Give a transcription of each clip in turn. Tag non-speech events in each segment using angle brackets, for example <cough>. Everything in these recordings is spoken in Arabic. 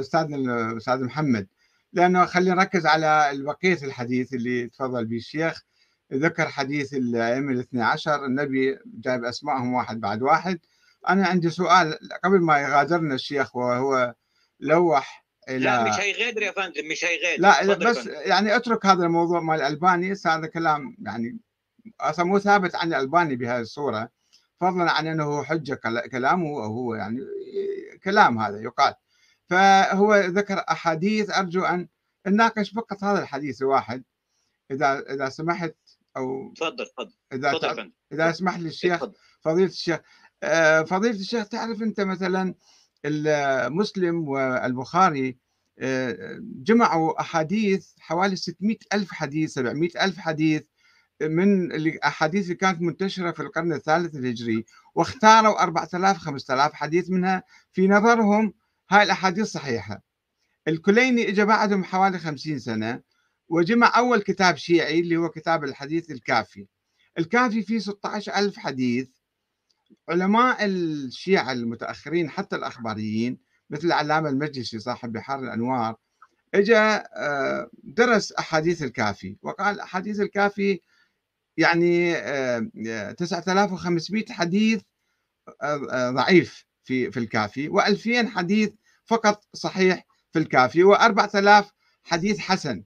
استاذنا الاستاذ محمد لأنه خلينا نركز على بقية الحديث اللي تفضل به الشيخ. ذكر حديث الأئمة الاثني عشر النبي جايب اسمائهم واحد بعد واحد. أنا عندي سؤال قبل ما يغادرنا الشيخ وهو لوح إلى لا مش هيغادر يا فندم مش هيغادر. لا بس يعني أترك هذا الموضوع مال الألباني. هذا كلام يعني أصلا مو ثابت عن الألباني بهذه الصورة. فضلا عن أنه حجه كلامه وهو يعني كلام هذا يقال. فهو ذكر أحاديث أرجو أن نناقش فقط هذا الحديث الواحد إذا إذا سمحت أو تفضل تفضل. إذا تفضل إذا سمح لي الشيخ فضيلة الشيخ آه، فضيلة الشيخ تعرف أنت مثلا المسلم والبخاري آه، جمعوا أحاديث حوالي 600 ألف حديث 700 ألف حديث من الاحاديث اللي كانت منتشرة في القرن الثالث الهجري واختاروا 4000 5000 حديث منها في نظرهم هاي الأحاديث صحيحة. الكليني اجى بعدهم حوالي 50 سنة وجمع أول كتاب شيعي اللي هو كتاب الحديث الكافي. الكافي فيه 16000 حديث. علماء الشيعة المتأخرين حتى الأخباريين مثل العلامة المجلسي صاحب بحار الأنوار اجى آه، درس أحاديث الكافي. وقال أحاديث الكافي يعني 9500 آه، حديث آه، ضعيف. في في الكافي و2000 حديث فقط صحيح في الكافي و4000 حديث حسن.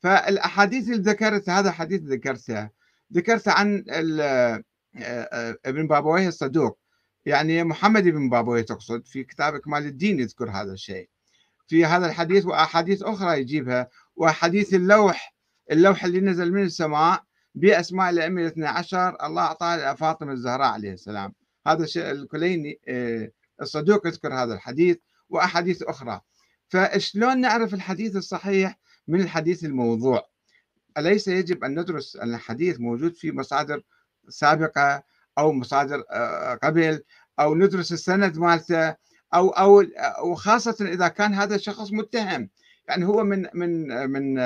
فالأحاديث اللي ذكرت هذا حديث ذكرته ذكرت عن ابن بابويه الصدوق. يعني محمد بن بابويه تقصد في كتاب اكمال الدين يذكر هذا الشيء. في هذا الحديث وأحاديث أخرى يجيبها وحديث اللوح اللوح اللي نزل من السماء بأسماء الأئمة الاثنى عشر الله أعطاه لفاطمة الزهراء عليه السلام. هذا الكليني آه، الصدوق يذكر هذا الحديث وأحاديث أخرى. فشلون نعرف الحديث الصحيح من الحديث الموضوع؟ أليس يجب أن ندرس أن الحديث موجود في مصادر سابقة أو مصادر آه، قبل أو ندرس السند مالته أو أو وخاصة إذا كان هذا الشخص متهم. يعني هو من من من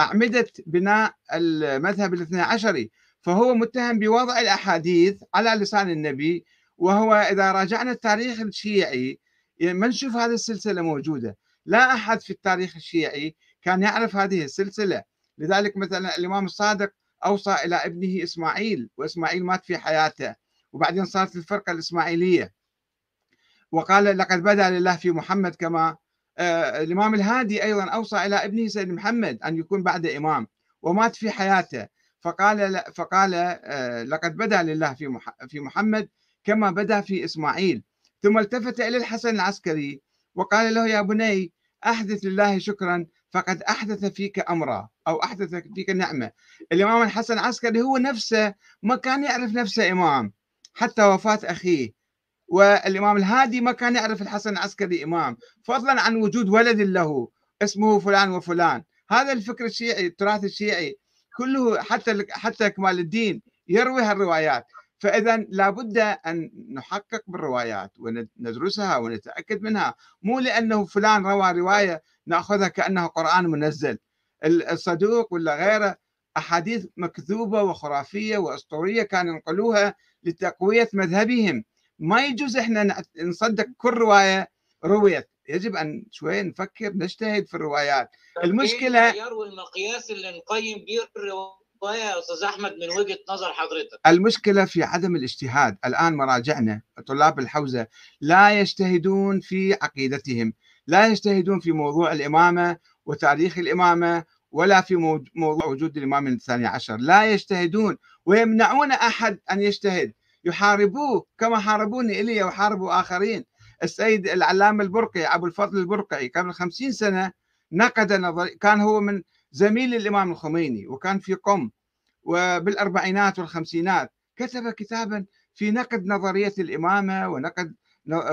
أعمدة بناء المذهب الاثنى عشري. فهو متهم بوضع الأحاديث على لسان النبي وهو إذا راجعنا التاريخ الشيعي ما نشوف هذه السلسلة موجودة. لا أحد في التاريخ الشيعي كان يعرف هذه السلسلة. لذلك مثلا الإمام الصادق أوصى إلى ابنه إسماعيل وإسماعيل مات في حياته وبعدين صارت الفرقة الإسماعيلية. وقال لقد بدا لله في محمد كما آه الإمام الهادي أيضا أوصى إلى ابنه سيد محمد أن يكون بعد إمام ومات في حياته. فقال فقال آه لقد بدا لله في في محمد كما بدا في إسماعيل. ثم التفت إلى الحسن العسكري وقال له يا بني أحدث لله شكرا فقد أحدث فيك أمرا أو أحدث فيك نعمة. الإمام الحسن العسكري هو نفسه ما كان يعرف نفسه إمام حتى وفاة أخيه. والإمام الهادي ما كان يعرف الحسن العسكري إمام فضلا عن وجود ولد له اسمه فلان وفلان. هذا الفكر الشيعي التراث الشيعي كله حتى حتى كمال الدين يروي هالروايات. فإذا لابد أن نحقق بالروايات وندرسها ونتأكد منها. مو لأنه فلان روى رواية نأخذها كأنها قرآن منزل. الصدوق ولا غيره أحاديث مكذوبة وخرافية وأسطورية كانوا ينقلوها لتقوية مذهبهم. ما يجوز إحنا نصدق كل رواية رويت. يجب أن شوي نفكر نجتهد في الروايات. المشكلة يروي المقياس اللي نقيم به الرواية يا أستاذ أحمد من وجهة نظر حضرتك. المشكلة في عدم الاجتهاد. الآن مراجعنا طلاب الحوزة لا يجتهدون في عقيدتهم لا يجتهدون في موضوع الإمامة وتاريخ الإمامة ولا في موضوع وجود الإمام الثاني عشر. لا يجتهدون ويمنعون أحد أن يجتهد. يحاربوه كما حاربوني إلي وحاربوا آخرين. السيد العلامة البرقي أبو الفضل البرقي قبل خمسين سنة نقد نظري كان هو من زميل الإمام الخميني وكان في قم وبالأربعينات والخمسينات. كتب كتابا في نقد نظرية الإمامة ونقد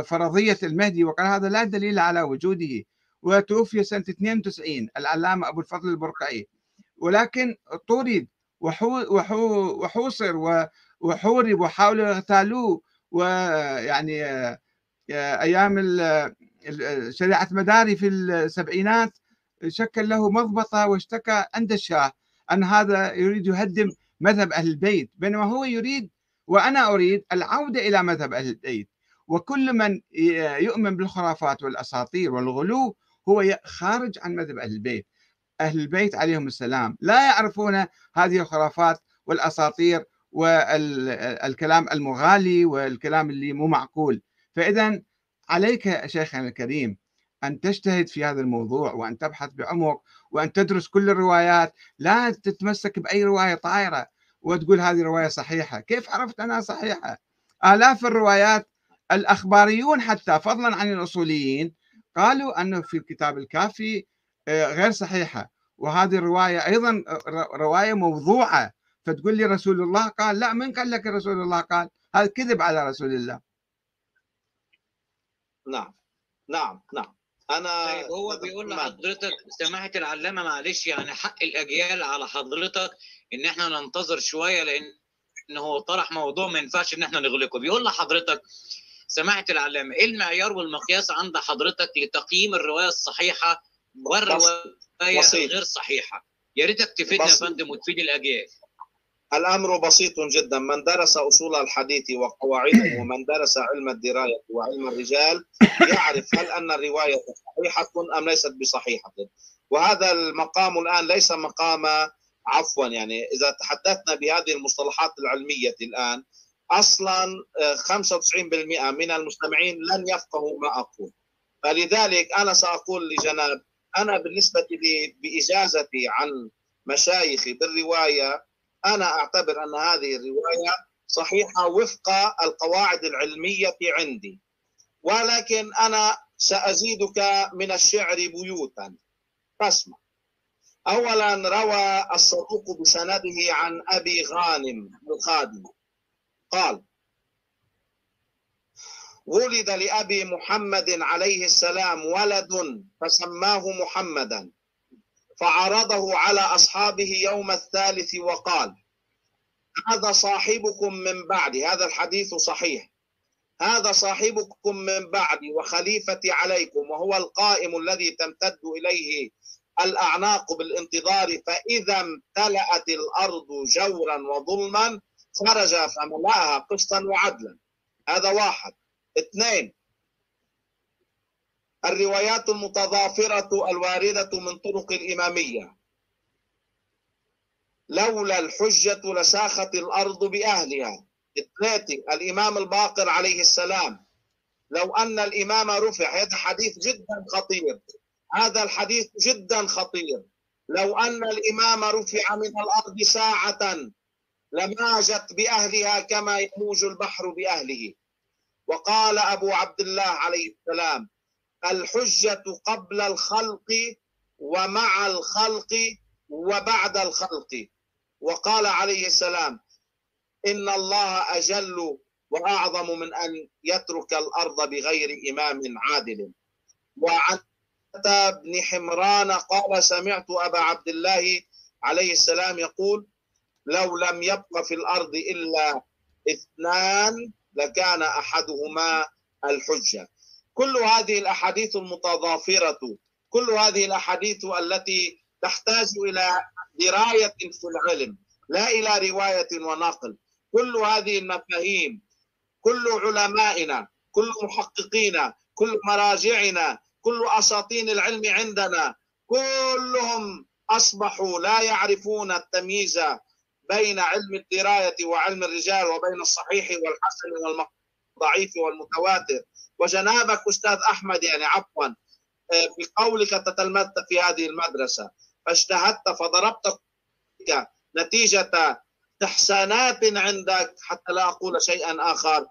فرضية المهدي وقال هذا لا دليل على وجوده. وتوفي سنة 92 العلامة أبو الفضل البرقعي ولكن طرد وحو وحو وحوصر وحورب وحاولوا يغتالوه ويعني أيام شريعة مداري في السبعينات شكل له مضبطة واشتكى عند الشاه أن هذا يريد يهدم مذهب أهل البيت. بينما هو يريد وأنا أريد العودة إلى مذهب أهل البيت. وكل من يؤمن بالخرافات والأساطير والغلو هو خارج عن مذهب أهل البيت. أهل البيت عليهم السلام. لا يعرفون هذه الخرافات والأساطير والكلام المغالي والكلام اللي مو معقول. فإذا عليك شيخنا الكريم أن تجتهد في هذا الموضوع وأن تبحث بعمق وأن تدرس كل الروايات لا تتمسك بأي رواية طائرة وتقول هذه رواية صحيحة. كيف عرفت أنها صحيحة؟ آلاف الروايات الأخباريون حتى فضلا عن الأصوليين قالوا أنه في الكتاب الكافي آه، غير صحيحة. وهذه الرواية أيضا رواية موضوعة. فتقول لي رسول الله قال لا من قال لك رسول الله قال؟ هذا كذب على رسول الله. نعم نعم نعم. أنا طيب هو بيقول لحضرتك سماحة العلامة معلش يعني حق الأجيال على حضرتك إن إحنا ننتظر شوية لأن إن هو طرح موضوع ما ينفعش إن إحنا نغلقه. بيقول لحضرتك سماحة العلامة إيه المعيار والمقياس عند حضرتك لتقييم الرواية الصحيحة والرواية الغير صحيحة؟ يا ريتك تفيدنا يا فندم وتفيد الأجيال. الأمر بسيط جدا. من درس أصول الحديث وقواعده ومن درس علم الدراية وعلم الرجال يعرف هل أن الرواية صحيحة أم ليست بصحيحة. وهذا المقام الآن ليس مقام عفوا يعني إذا تحدثنا بهذه المصطلحات العلمية الآن أصلا 95% آه، من المستمعين لن يفقهوا ما أقول. فلذلك أنا سأقول لجناب أنا بالنسبة لي بإجازتي عن مشايخي بالرواية أنا أعتبر أن هذه الرواية صحيحة وفق القواعد العلمية عندي. ولكن أنا سأزيدك من الشعر بيوتا. فاسمع. اولا روى الصدوق بسنده عن أبي غانم الخادم. قال ولد لأبي محمد عليه السلام ولد فسماه محمدا. فعرضه على أصحابه يوم الثالث وقال هذا صاحبكم من بعدي هذا الحديث صحيح. هذا صاحبكم من بعدي وخليفتي عليكم وهو القائم الذي تمتد إليه الأعناق بالانتظار فإذا امتلأت الأرض جورا وظلما خرج فملأها قسطا وعدلا. هذا واحد. اثنين الروايات المتضافرة الواردة من طرق الإمامية. لولا الحجة لساخت الأرض بأهلها. ثلاثة الإمام الباقر عليه السلام. لو أن الإمام رفع هذا حديث جدا خطير. هذا الحديث جدا خطير. لو أن الإمام رفع من الأرض ساعة لماجت بأهلها كما يموج البحر بأهله. وقال أبو عبد الله عليه السلام الحجة قبل الخلق ومع الخلق وبعد الخلق. وقال عليه السلام إن الله أجل وأعظم من أن يترك الأرض بغير إمام عادل. وعن بن حمران قال سمعت أبا عبد الله عليه السلام يقول لو لم يبق في الأرض إلا اثنان لكان أحدهما الحجة. كل هذه الأحاديث المتضافرة كل هذه الأحاديث التي تحتاج إلى دراية في العلم لا إلى رواية ونقل. كل هذه المفاهيم كل علمائنا كل محققينا كل مراجعنا كل أساطين العلم عندنا كلهم أصبحوا لا يعرفون التمييز بين علم الدراية وعلم الرجال وبين الصحيح والحسن والضعيف والمتواتر. وجنابك أستاذ أحمد يعني عفوا آه، بقولك تتلمذت في هذه المدرسة. فاجتهدت فضربت نتيجة تحسانات عندك حتى لا أقول شيئا آخر.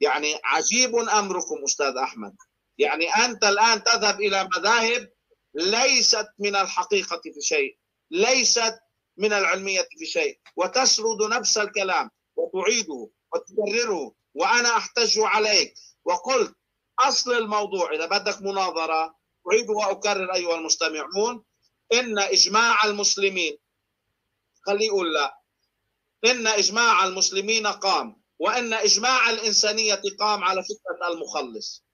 يعني عجيب أمركم أستاذ أحمد. يعني أنت الآن تذهب إلى مذاهب ليست من الحقيقة في شيء ليست من العلمية في شيء وتسرد نفس الكلام وتعيده وتكرره وأنا أحتج عليك. وقلت أصل الموضوع إذا بدك مناظرة أعيد وأكرر أيها المستمعون إن إجماع المسلمين خلي أقول لا إن إجماع المسلمين قام وأن إجماع الإنسانية قام على فكرة المخلص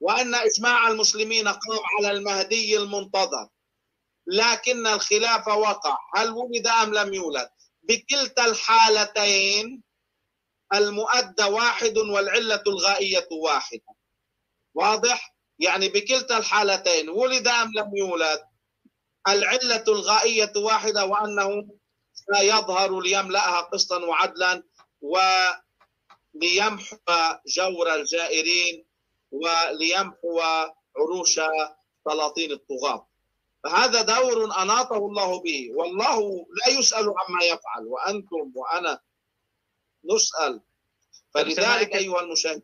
وأن إجماع المسلمين قام على المهدي المنتظر لكن الخلاف وقع. هل ولد أم لم يولد؟ بكلتا الحالتين المؤدى واحد والعلة الغائية واحدة واضح؟ يعني بكلتا الحالتين ولد أم لم يولد. العلة الغائية واحدة وأنه سيظهر ليملأها قسطا وعدلا وليمحو جور الجائرين وليمحو عروش سلاطين الطغاة. فهذا دور أناطه الله به. والله لا يسأل عما يفعل. وأنتم وأنا نسأل. فلذلك أيها المشاهدين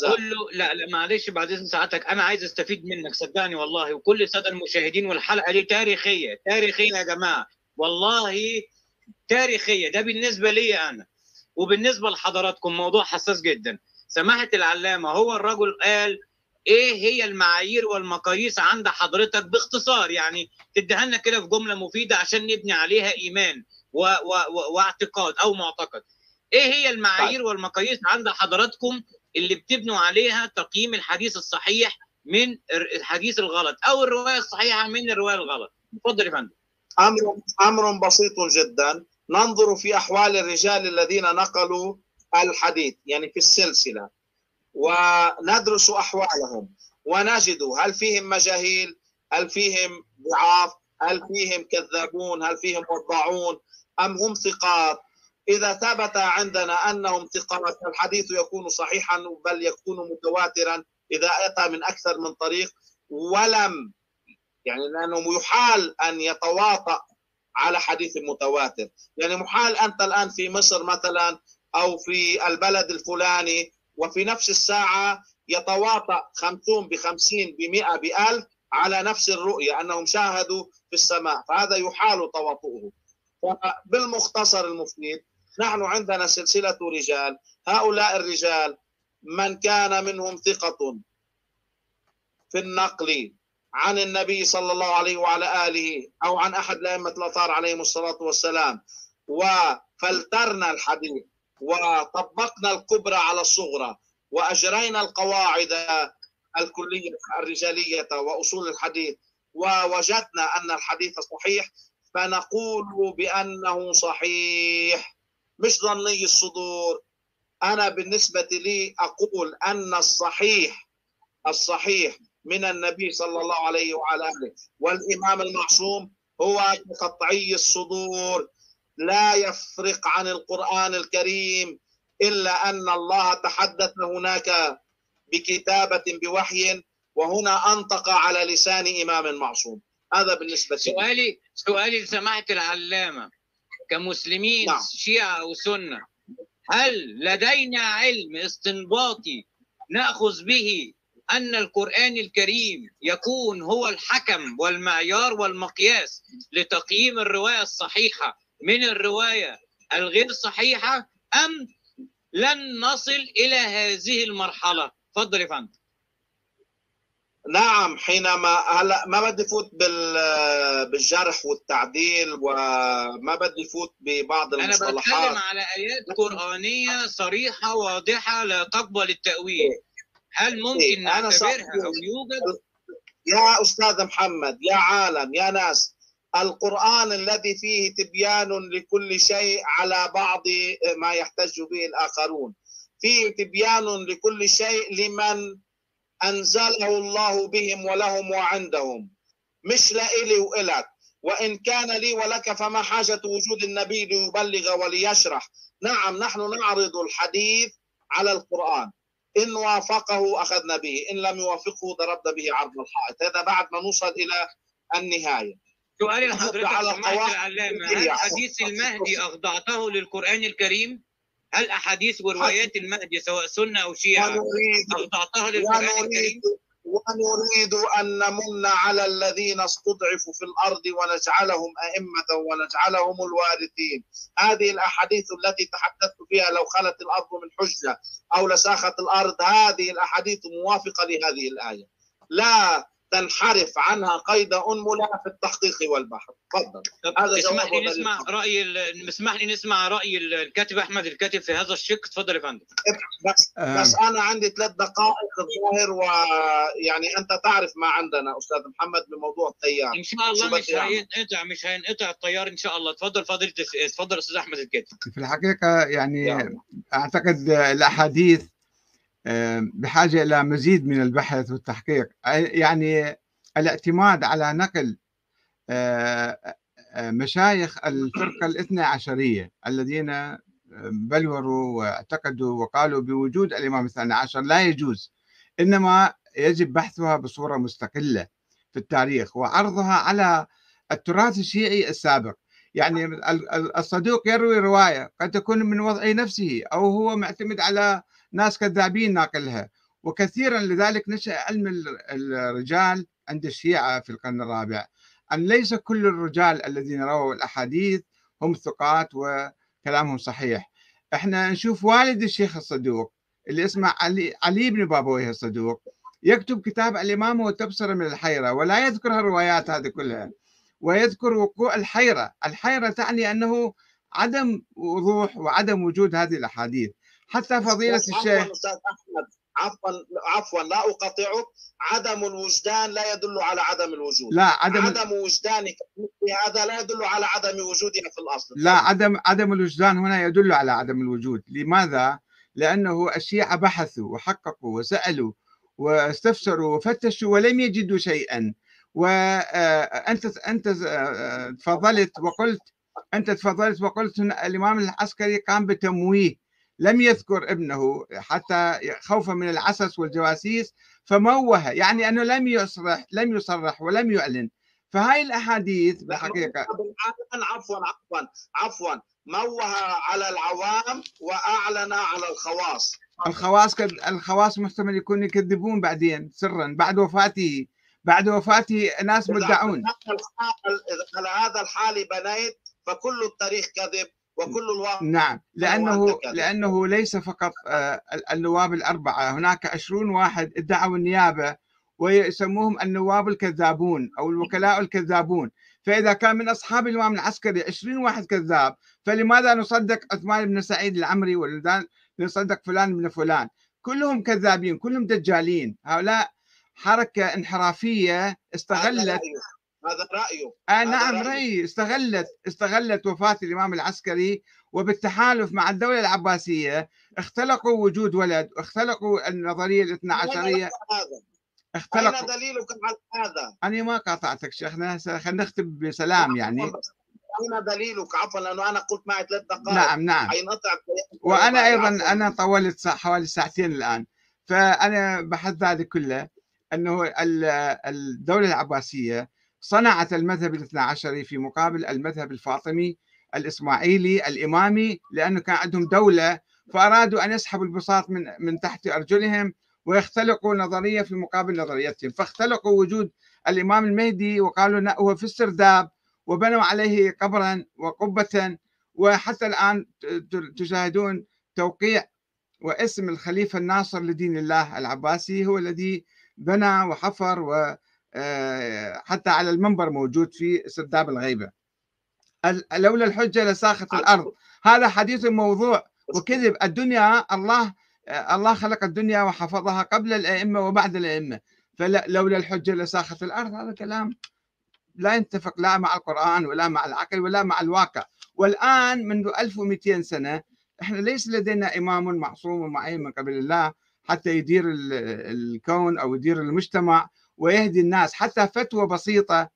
كله لا لا معلش بعد اذن ساعتك. أنا عايز أستفيد منك صدقني والله. وكل الساده المشاهدين والحلقة دي تاريخية تاريخية يا جماعة. والله تاريخية. ده بالنسبة لي أنا. وبالنسبة لحضراتكم موضوع حساس جدا. سماحة العلامة هو الرجل قال إيه هي المعايير والمقاييس عند حضرتك باختصار؟ يعني تديها لنا كده في جملة مفيدة عشان نبني عليها إيمان و و و واعتقاد أو معتقد. إيه هي المعايير طيب. والمقاييس عند حضراتكم اللي بتبنوا عليها تقييم الحديث الصحيح من الحديث الغلط أو الرواية الصحيحة من الرواية الغلط؟ اتفضل يا فندم. أمر أمر بسيط جدا. ننظر في أحوال الرجال الذين نقلوا الحديث يعني في السلسلة. وندرس أحوالهم. ونجد هل فيهم مجاهيل هل فيهم ضعاف هل فيهم كذابون هل فيهم وضاعون أم هم ثقات. إذا ثبت عندنا أنهم ثقات الحديث يكون صحيحا بل يكون متواترا إذا أتى من أكثر من طريق ولم يعني لأنه يحال أن يتواطأ على حديث متواتر. يعني محال أنت الآن في مصر مثلا أو في البلد الفلاني وفي نفس الساعة يتواطأ خمسون بخمسين بمئة بألف على نفس الرؤية أنهم شاهدوا في السماء فهذا يحال تواطؤه. فبالمختصر المفيد نحن عندنا سلسلة رجال. هؤلاء الرجال من كان منهم ثقة في النقل عن النبي صلى الله عليه وعلى آله أو عن أحد الأئمة الأطهار عليهم الصلاة والسلام. وفلترنا الحديث وطبقنا الكبرى على الصغرى وأجرينا القواعد الكلية الرجالية وأصول الحديث ووجدنا أن الحديث صحيح فنقول بأنه صحيح. مش ظني الصدور. أنا بالنسبة لي أقول أن الصحيح الصحيح من النبي صلى الله عليه وعلى آله. والإمام المعصوم هو قطعي الصدور لا يفرق عن القرآن الكريم إلا أن الله تحدث هناك بكتابة بوحي وهنا أنطق على لسان إمام معصوم هذا بالنسبة لي. سؤالي سؤالي لسماحه العلامة. كمسلمين نعم. شيعة أو سنة هل لدينا علم استنباطي نأخذ به أن القرآن الكريم يكون هو الحكم والمعيار والمقياس لتقييم الرواية الصحيحة من الرواية الغير صحيحة أم لن نصل إلى هذه المرحلة اتفضل يا فندم نعم حينما هلا ما بدي فوت بال بالجرح والتعديل وما بدي فوت ببعض أنا بتكلم المصطلحات على آيات قرآنية صريحة واضحة لا تقبل التأويل. هل ممكن إيه، صح- نعتبرها أو يوجد؟ يا أستاذ محمد يا عالم يا ناس القرآن الذي فيه تبيان لكل شيء على بعض ما يحتج به الآخرون. فيه تبيان لكل شيء لمن أنزله الله بهم ولهم وعندهم مش لإلي وإلك. وإن كان لي ولك فما حاجة وجود النبي ليبلغ وليشرح. نعم نحن نعرض الحديث على القرآن. إن وافقه أخذنا به إن لم يوافقه ضربنا به عرض الحائط. هذا بعد ما نوصل إلى النهاية. سؤالي لحضرتك على سماحة العلامة. هل حديث المهدي أخضعته للقرآن الكريم؟ هل أحاديث وروايات المهدي سواء سنة أو شيعة. ونريد أخضعتها للقرآن ونريد الكريم؟ ونريد أن نمن على الذين استضعفوا في الأرض ونجعلهم أئمة ونجعلهم الوارثين. هذه الأحاديث التي تحدثت فيها لو خلت الأرض من حجة أو لساخت الأرض هذه الأحاديث موافقة لهذه الآية. لا تنحرف عنها قيد أنملة في التحقيق والبحث. تفضل. هذا اسمح جواب لي نسمع. رأي ال- اسمح لي نسمع رأي ال- الكاتب أحمد الكاتب في هذا الشق. اتفضل يا فندم. بس آه، بس أنا عندي ثلاث دقائق الظاهر ويعني أنت تعرف ما عندنا أستاذ محمد بموضوع التيار. إن شاء الله مش؟ هينقطع مش هينقطع الطيار إن شاء الله. اتفضل فضيلة اتفضل أستاذ أحمد الكاتب. في الحقيقة يعني يعني. أعتقد الأحاديث بحاجة إلى مزيد من البحث والتحقيق. يعني الاعتماد على نقل مشايخ الفرقة الاثنى عشرية الذين بلوروا واعتقدوا وقالوا بوجود الإمام الثاني عشر لا يجوز إنما يجب بحثها بصورة مستقلة في التاريخ وعرضها على التراث الشيعي السابق. يعني الصدوق يروي رواية قد تكون من وضع نفسه أو هو معتمد على ناس كذابين ناقلها. وكثيرا لذلك نشأ علم الرجال عند الشيعة في القرن الرابع. أن ليس كل الرجال الذين رووا الأحاديث هم ثقات وكلامهم صحيح. إحنا نشوف والد الشيخ الصدوق اللي اسمه علي, علي بن بابويه الصدوق يكتب كتاب الإمامة والتبصرة من الحيرة ولا يذكر الروايات هذه كلها. ويذكر وقوع الحيرة. الحيرة تعني أنه عدم وضوح وعدم وجود هذه الأحاديث. حتى فضيلة الشيخ. عفوا عفوا لا أقاطعك. عدم الوجدان لا يدل على عدم الوجود. لا عدم عدم وجدانك هذا لا يدل على عدم وجودنا في الأصل. لا عدم عدم الوجدان هنا يدل على عدم الوجود. لماذا؟ لأنه الشيعة بحثوا وحققوا وسألوا واستفسروا وفتشوا ولم يجدوا شيئا. وأنت أنت تفضلت وقلت أنت تفضلت وقلت الإمام العسكري قام بتمويه. لم يذكر ابنه حتى خوفا من العسس والجواسيس فموه يعني أنه لم يصرح لم يصرح ولم يعلن. فهاي الأحاديث بالحقيقة عفوا عفوا عفوا. موه على العوام وأعلن على الخواص؟ الخواص كد... الخواص محتمل يكون يكذبون بعدين سرا بعد وفاته. بعد وفاته ناس مدعون. على هذا الحال بنيت فكل التاريخ كذب وكل الواقع نعم لأنه لأنه ليس فقط آه، النواب الأربعة. هناك 20 واحد ادعوا النيابة ويسموهم النواب الكذابون أو الوكلاء الكذابون. فإذا كان من أصحاب الإمام العسكري 20 واحد كذاب فلماذا نصدق عثمان بن سعيد العمري ولذلك نصدق فلان بن فلان؟ كلهم كذابين كلهم دجالين. هؤلاء حركة انحرافية استغلت هذا رأيه. آه نعم رأيي. استغلت استغلت وفاة الإمام العسكري وبالتحالف مع الدولة العباسية. اختلقوا وجود ولد اختلقوا النظرية الاثنى عشريه اختلقوا. أين دليلك على هذا؟ أنا ما قاطعتك شيخنا خلينا نختم بسلام يعني. أين دليلك؟ عفوا لأنه أنا قلت معي ثلاث دقائق. نعم نعم. وأنا أيضا أنا طولت حوالي ساعتين الآن. فأنا بحث ذلك كله. أنه الدولة العباسية صنعت المذهب الاثنى عشري في مقابل المذهب الفاطمي الإسماعيلي الإمامي لأنه كان عندهم دولة فأرادوا أن يسحبوا البساط من من تحت أرجلهم ويختلقوا نظرية في مقابل نظريتهم. فاختلقوا وجود الإمام المهدي وقالوا هو في السرداب وبنوا عليه قبرا وقبة وحتى الآن تشاهدون توقيع واسم الخليفة الناصر لدين الله العباسي هو الذي بنى وحفر و آه، على المنبر موجود في سرداب الغيبة. لولا الحجة لساخت الأرض. هذا حديث موضوع وكذب. الدنيا الله آه، الله خلق الدنيا وحفظها قبل الأئمة وبعد الأئمة. فلولا الحجة لساخت الأرض. هذا كلام لا يتفق لا مع القرآن ولا مع العقل ولا مع الواقع. والآن منذ 1200 سنة إحنا ليس لدينا إمام معصوم ومعين من قبل الله. حتى يدير الكون أو يدير المجتمع ويهدي الناس. حتى فتوى بسيطة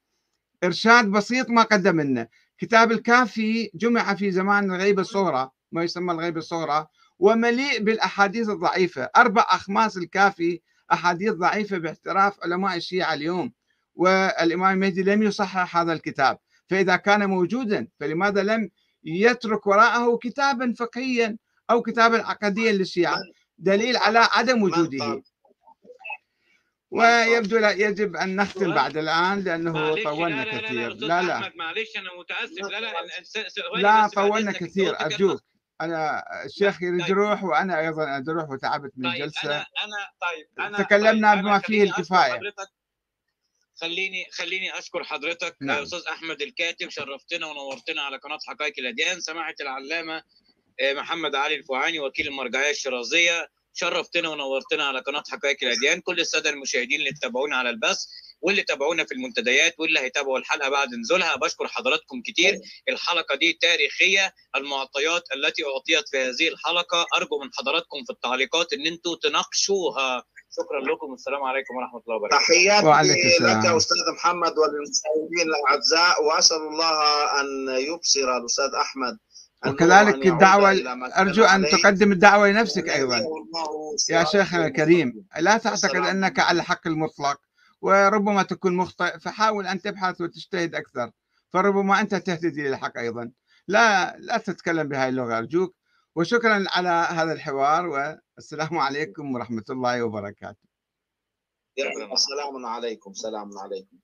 إرشاد بسيط ما قدم لنا كتاب الكافي جمع في زمان الغيبة الصغرى ما يسمى الغيبة الصغرى ومليء بالأحاديث الضعيفة. أربع أخماس الكافي أحاديث ضعيفة باحتراف علماء الشيعة اليوم والإمام المهدي لم يصحح هذا الكتاب. فإذا كان موجودا فلماذا لم يترك وراءه كتابا فقهيا أو كتابا عقديا للشيعة؟ دليل على عدم وجوده. ويبدو لا يجب أن نختم بعد الآن لأنه طولنا كثير. لا لا. معلش أنا متأسف. لا لا لا طولنا كثير. أرجوك. أنا الشيخ يريد يروح وأنا أيضا اريد أروح وتعبت من طيب الجلسه أنا أنا طيب أنا تكلمنا طيب بما فيه الكفاية. خليني خليني اشكر حضرتك نعم. أستاذ أحمد الكاتب شرفتنا ونورتنا على قناة حقائق الأديان سماحة العلامة محمد علي الفوعاني وكيل المرجعية الشرازية. شرفتنا ونورتنا على قناة حقائق الأديان. كل السادة المشاهدين اللي تتابعونا على البث واللي تابعونا في المنتديات واللي هيتابعوا الحلقة بعد نزولها بشكر حضراتكم كتير. الحلقة دي تاريخية المعطيات التي أعطيت في هذه الحلقة. أرجو من حضراتكم في التعليقات إن أنتم تناقشوها. شكرا لكم. والسلام عليكم ورحمة الله وبركاته. تحياتي وعليكم السلام. لك أستاذ محمد وللمشاهدين الأعزاء وأسأل الله أن يبصر الأستاذ أحمد وكذلك الدعوة أرجو أن. تقدم الدعوة لنفسك أيضا. يا شيخنا الكريم لا تعتقد أنك على الحق المطلق وربما تكون مخطئ فحاول أن تبحث وتجتهد أكثر. فربما أنت تهتدي للحق أيضا. لا لا تتكلم بهاي اللغة أرجوك. وشكرا على هذا الحوار والسلام <laughs> عليكم ورحمة الله وبركاته. سلام عليكم. سلام عليكم.